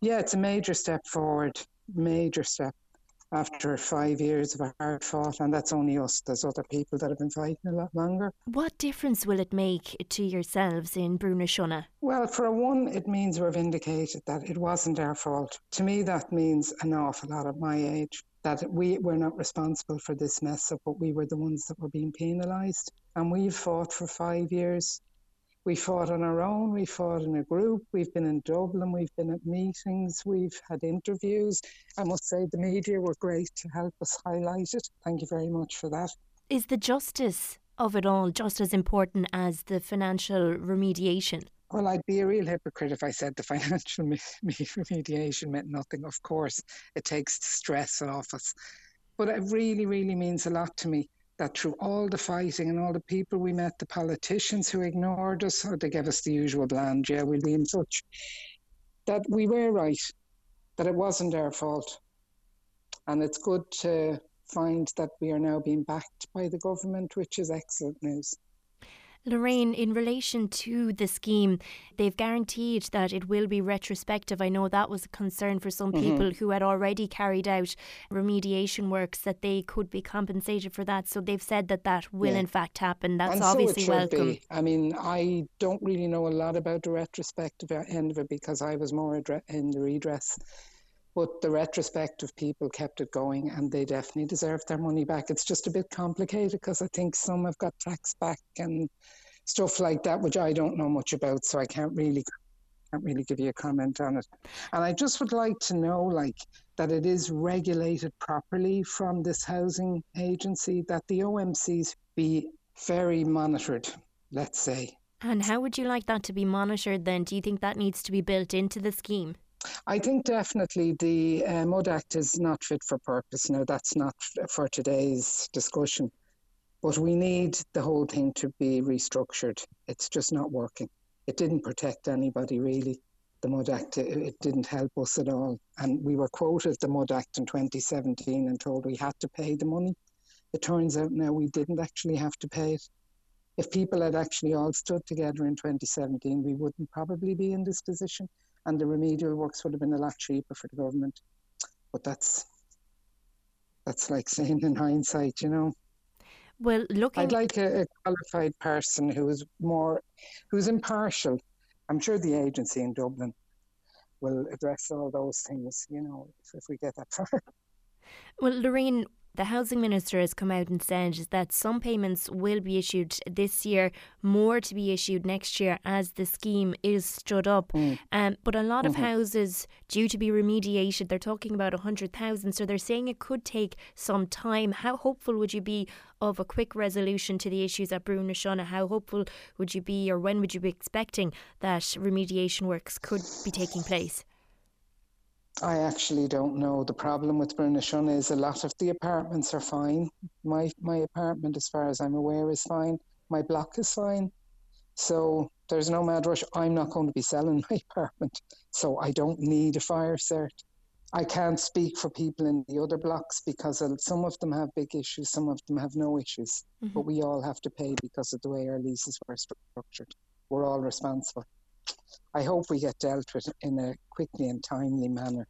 Yeah, it's a major step forward, major step after five years of a hard fought, and that's only us. There's other people that have been fighting a lot longer. What difference will it make to yourselves in Brúna Well, for one, it means we're vindicated that it wasn't our fault. To me, that means an awful lot at my age that we were not responsible for this mess up, but we were the ones that were being penalised. And we've fought for five years we fought on our own, we fought in a group, we've been in Dublin, we've been at meetings, we've had interviews. I must say the media were great to help us highlight it. Thank you very much for that. Is the justice of it all just as important as the financial remediation? Well, I'd be a real hypocrite if I said the financial remediation meant nothing. Of course, it takes stress off us. But it really, really means a lot to me that through all the fighting and all the people we met, the politicians who ignored us, or they gave us the usual bland, yeah, we'll be in touch, that we were right, that it wasn't our fault. And it's good to find that we are now being backed by the government, which is excellent news. Lorraine, in relation to the scheme, they've guaranteed that it will be retrospective. I know that was a concern for some mm-hmm. people who had already carried out remediation works that they could be compensated for that. So they've said that that will yeah. in fact happen. That's and obviously so welcome. Be. I mean, I don't really know a lot about the retrospective end of it because I was more in the redress. But the retrospective people kept it going and they definitely deserve their money back. It's just a bit complicated because I think some have got tax back and stuff like that, which I don't know much about, so I can't really can't really give you a comment on it. And I just would like to know, like, that it is regulated properly from this housing agency, that the OMCs be very monitored, let's say. And how would you like that to be monitored then? Do you think that needs to be built into the scheme? I think definitely the uh, Mud Act is not fit for purpose. Now, that's not for today's discussion, but we need the whole thing to be restructured. It's just not working. It didn't protect anybody really. The Mud Act, it, it didn't help us at all. And we were quoted the Mud Act in 2017 and told we had to pay the money. It turns out now we didn't actually have to pay it. If people had actually all stood together in 2017, we wouldn't probably be in this position and the remedial works would have been a lot cheaper for the government. But that's that's like saying in hindsight, you know. Well, looking, I'd like a, a qualified person who's more, who's impartial. I'm sure the agency in Dublin will address all those things, you know, if, if we get that far. Well, Lorraine, the housing minister has come out and said that some payments will be issued this year, more to be issued next year as the scheme is stood up. Mm. Um, but a lot mm-hmm. of houses due to be remediated, they're talking about a hundred thousand. So they're saying it could take some time. How hopeful would you be of a quick resolution to the issues at Brúna How hopeful would you be, or when would you be expecting that remediation works could be taking place? I actually don't know. The problem with Brúna is a lot of the apartments are fine. My my apartment, as far as I'm aware, is fine. My block is fine. So there's no mad rush. I'm not going to be selling my apartment, so I don't need a fire cert. I can't speak for people in the other blocks because some of them have big issues, some of them have no issues. Mm-hmm. But we all have to pay because of the way our leases were structured. We're all responsible. I hope we get dealt with in a quickly and timely manner